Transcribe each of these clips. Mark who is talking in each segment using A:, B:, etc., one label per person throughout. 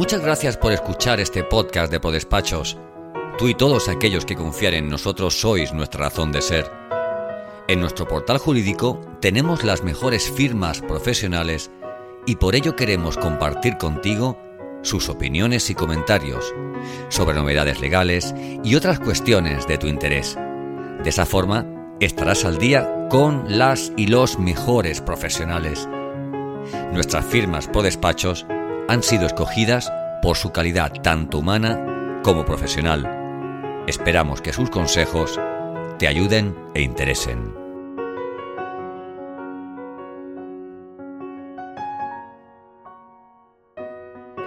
A: Muchas gracias por escuchar este podcast de Podespachos. Tú y todos aquellos que confían en nosotros sois nuestra razón de ser. En nuestro portal jurídico tenemos las mejores firmas profesionales y por ello queremos compartir contigo sus opiniones y comentarios sobre novedades legales y otras cuestiones de tu interés. De esa forma, estarás al día con las y los mejores profesionales. Nuestras firmas por despachos han sido escogidas por su calidad tanto humana como profesional. Esperamos que sus consejos te ayuden e interesen.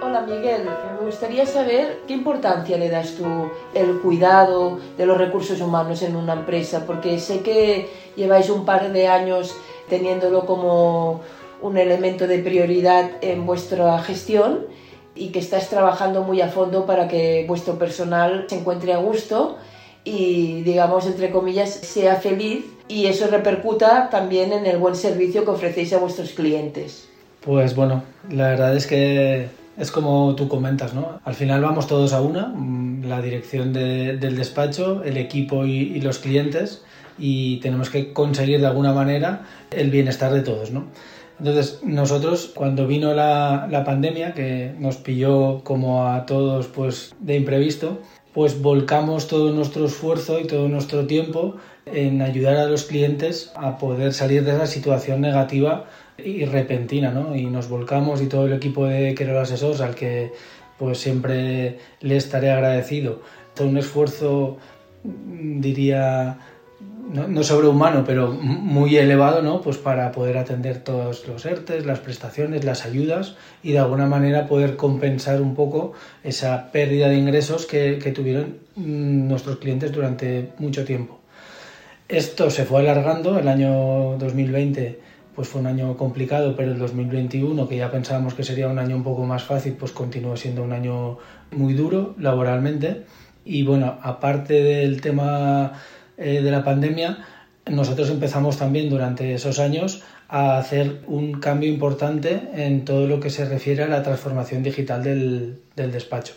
B: Hola Miguel, me gustaría saber qué importancia le das tú el cuidado de los recursos humanos en una empresa, porque sé que lleváis un par de años teniéndolo como un elemento de prioridad en vuestra gestión y que estáis trabajando muy a fondo para que vuestro personal se encuentre a gusto y, digamos, entre comillas, sea feliz y eso repercuta también en el buen servicio que ofrecéis a vuestros clientes.
C: Pues bueno, la verdad es que es como tú comentas, ¿no? Al final vamos todos a una, mm, la dirección de, del despacho, el equipo y, los clientes, y tenemos que conseguir de alguna manera el bienestar de todos, ¿no? Entonces, nosotros, cuando vino la, la pandemia, que nos pilló como a todos pues de imprevisto, pues volcamos todo nuestro esfuerzo y todo nuestro tiempo en ayudar a los clientes a poder salir de esa situación negativa y repentina, ¿no? Y nos volcamos y todo el equipo de Querol Asesors, al que pues siempre le estaré agradecido. Todo un esfuerzo, diría, no, no, sobrehumano, pero muy elevado, ¿no? Pues para poder atender todos los ERTES, las prestaciones, las ayudas y de alguna manera poder compensar un poco esa pérdida de ingresos que, que tuvieron nuestros clientes durante mucho tiempo. Esto se fue alargando, el año 2020 pues fue un año complicado, pero el 2021, que ya pensábamos que sería un año un poco más fácil, pues continuó siendo un año muy duro laboralmente. Y bueno, aparte del tema eh, de la pandemia, nosotros empezamos también durante esos años a hacer un cambio importante en todo lo que se refiere a la transformación digital del, del despacho.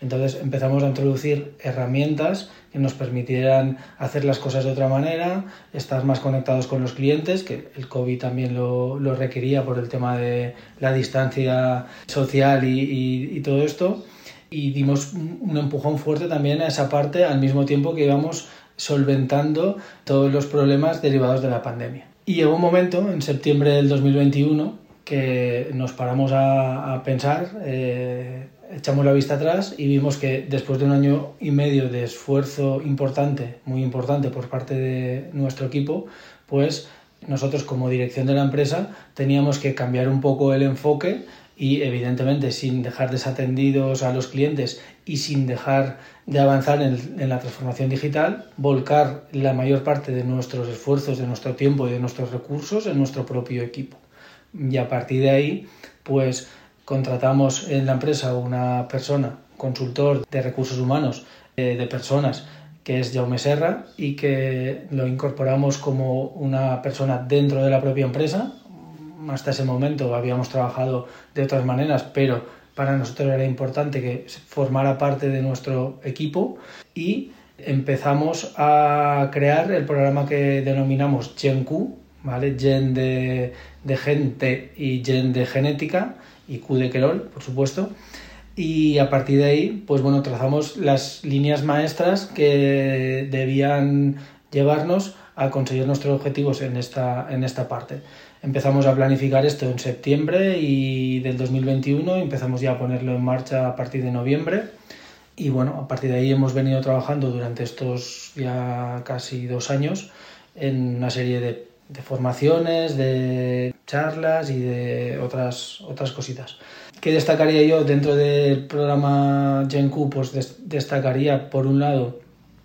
C: Entonces empezamos a introducir herramientas que nos permitieran hacer las cosas de otra manera, estar más conectados con los clientes, que el COVID también lo, lo requería por el tema de la distancia social y, y, y, todo esto. Y dimos un empujón fuerte también a esa parte al mismo tiempo que íbamos solventando todos los problemas derivados de la pandemia. Y llegó un momento, en septiembre del 2021, que nos paramos a, pensar, eh, echamos la vista atrás y vimos que después de un año y medio de esfuerzo importante, muy importante por parte de nuestro equipo, pues nosotros como dirección de la empresa teníamos que cambiar un poco el enfoque y evidentemente sin dejar desatendidos a los clientes y sin dejar de avanzar en, la transformación digital, volcar la mayor parte de nuestros esfuerzos, de nuestro tiempo y de nuestros recursos en nuestro propio equipo. Y a partir de ahí, pues contratamos en la empresa una persona, consultor de recursos humanos, eh, de personas, que es Jaume Serra, y que lo incorporamos como una persona dentro de la propia empresa. Hasta ese momento habíamos trabajado de otras maneras, pero para nosotros era importante que formara parte de nuestro equipo y empezamos a crear el programa que denominamos GenQ, ¿vale? Gen de, de gente y Gen de genética y Q de Querol, por supuesto. Y a partir de ahí, pues bueno, trazamos las líneas maestras que debían llevarnos a conseguir nuestros objetivos en esta, en esta parte. Empezamos a planificar esto en septiembre y del 2021 empezamos ya a ponerlo en marcha a partir de noviembre. Y bueno, a partir de ahí hemos venido trabajando durante estos ya casi dos años en una serie de de formaciones, de charlas y de otras, otras cositas. ¿Qué destacaría yo dentro del programa GenQ? Pues des destacaría, por un lado,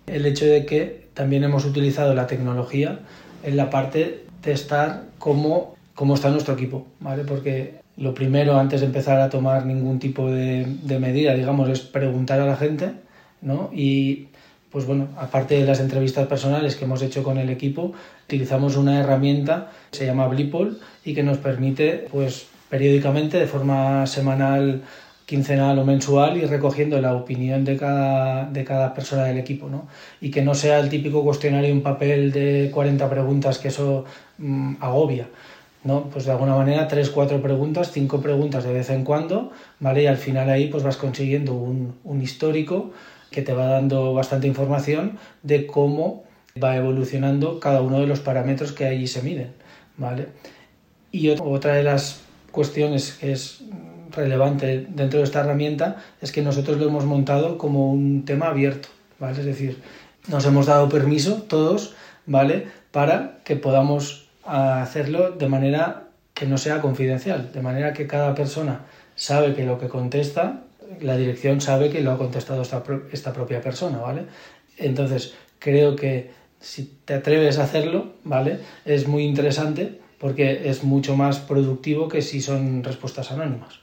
C: el hecho de que también hemos utilizado la tecnología en la parte de estar cómo, cómo está nuestro equipo, ¿vale? Porque lo primero, antes de empezar a tomar ningún tipo de, de medida, digamos, es preguntar a la gente, ¿no? Y pues bueno, aparte de las entrevistas personales que hemos hecho con el equipo, utilizamos una herramienta que se llama Blipol y que nos permite, pues periódicamente, de forma semanal quincenal o mensual y recogiendo la opinión de cada, de cada persona del equipo, ¿no? Y que no sea el típico cuestionario en papel de 40 preguntas que eso mm, agobia, ¿no? Pues de alguna manera tres, cuatro preguntas, cinco preguntas de vez en cuando, ¿vale? Y al final ahí pues vas consiguiendo un, un histórico que te va dando bastante información de cómo va evolucionando cada uno de los parámetros que allí se miden, ¿vale? Y otra de las cuestiones que es relevante dentro de esta herramienta es que nosotros lo hemos montado como un tema abierto, ¿vale? Es decir, nos hemos dado permiso todos, ¿vale? Para que podamos hacerlo de manera que no sea confidencial, de manera que cada persona sabe que lo que contesta, la dirección sabe que lo ha contestado esta, esta propia persona, ¿vale? Entonces, creo que si te atreves a hacerlo, ¿vale? Es muy interesante porque es mucho más productivo que si son respuestas anónimas.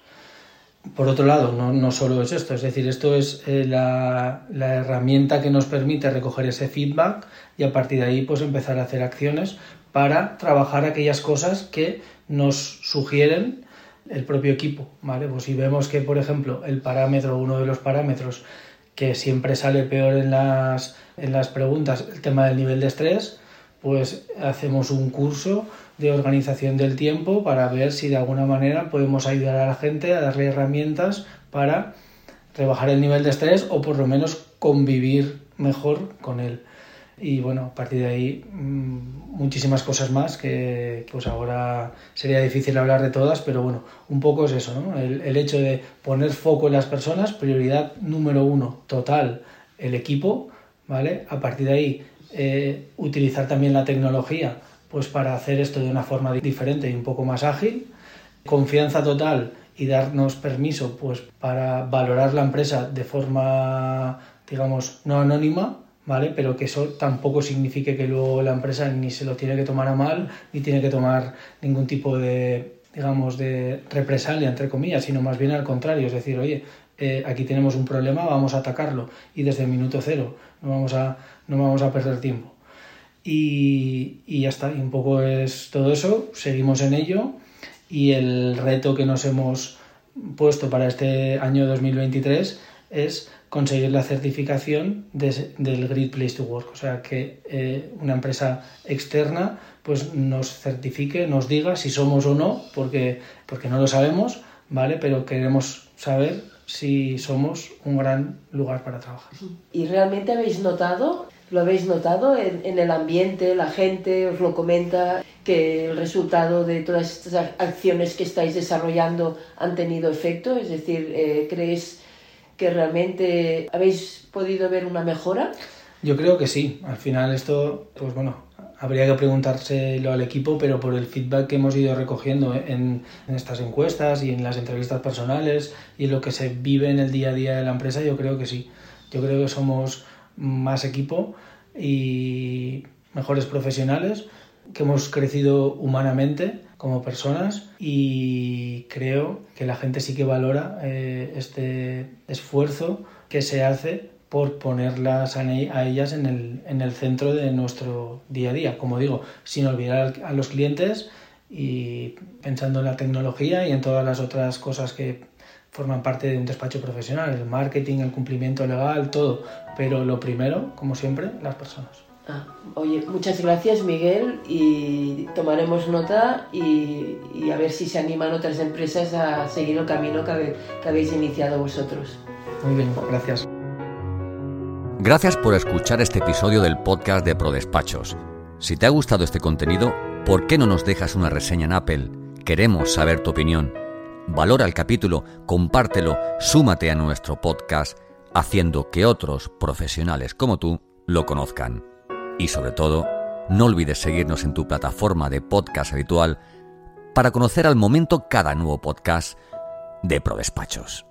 C: Por otro lado, no, no solo es esto, es decir, esto es eh, la, la, herramienta que nos permite recoger ese feedback y a partir de ahí pues empezar a hacer acciones para trabajar aquellas cosas que nos sugieren el propio equipo, ¿vale? Pues si vemos que, por ejemplo, el parámetro, uno de los parámetros que siempre sale peor en las, en las preguntas, el tema del nivel de estrés, pues hacemos un curso de organización del tiempo para ver si de alguna manera podemos ayudar a la gente a darle herramientas para rebajar el nivel de estrés o por lo menos convivir mejor con él. Y bueno, a partir de ahí mm, muchísimas cosas más que pues ahora sería difícil hablar de todas, pero bueno, un poco es eso, ¿no? El, el hecho de poner foco en las personas, prioridad número uno, total, el equipo, ¿vale? A partir de ahí, eh, utilizar también la tecnología pues para hacer esto de una forma diferente y un poco más ágil, confianza total y darnos permiso pues para valorar la empresa de forma digamos no anónima ¿vale? Pero que eso tampoco signifique que luego la empresa ni se lo tiene que tomar a mal, ni tiene que tomar ningún tipo de, digamos, de represalia, entre comillas, sino más bien al contrario, es decir, oye, eh, aquí tenemos un problema, vamos a atacarlo y desde el minuto cero no vamos a, no vamos a perder tiempo. Y, y ya está, y un poco es todo eso, seguimos en ello y el reto que nos hemos puesto para este año 2023 es conseguir la certificación del Great Place to Work, o sea que eh, una empresa externa pues nos certifique, nos diga si somos o no, porque, porque no lo sabemos, ¿vale? Pero queremos saber si somos un gran lugar para trabajar.
B: ¿Y realmente habéis notado, lo habéis notado en, en el ambiente, la gente os lo comenta, que el resultado de todas estas acciones que estáis desarrollando han tenido efecto? Es decir, eh, ¿crees que realmente habéis podido ver una mejora?
C: Yo creo que sí. Al final esto, pues bueno, habría que preguntárselo al equipo, pero por el feedback que hemos ido recogiendo en, en, estas encuestas y en las entrevistas personales y lo que se vive en el día a día de la empresa, yo creo que sí. Yo creo que somos más equipo y mejores profesionales, que hemos crecido humanamente como personas y creo que la gente sí que valora eh, este esfuerzo que se hace por ponerlas a ellas en el, en el centro de nuestro día a día. Como digo, sin olvidar a los clientes y pensando en la tecnología y en todas las otras cosas que forman parte de un despacho profesional, el marketing, el cumplimiento legal, todo. Pero lo primero, como siempre, las personas.
B: Ah, oye, muchas gracias Miguel y tomaremos nota y, y, a ver si se animan otras empresas a seguir el camino que, habe, que habéis iniciado vosotros.
C: Muy bien, gracias.
A: Gracias por escuchar este episodio del podcast de ProDespachos. Si te ha gustado este contenido, ¿por qué no nos dejas una reseña en Apple? Queremos saber tu opinión. Valora el capítulo, compártelo, súmate a nuestro podcast, haciendo que otros profesionales como tú lo conozcan. Y sobre todo, no olvides seguirnos en tu plataforma de podcast habitual para conocer al momento cada nuevo podcast de ProDespachos.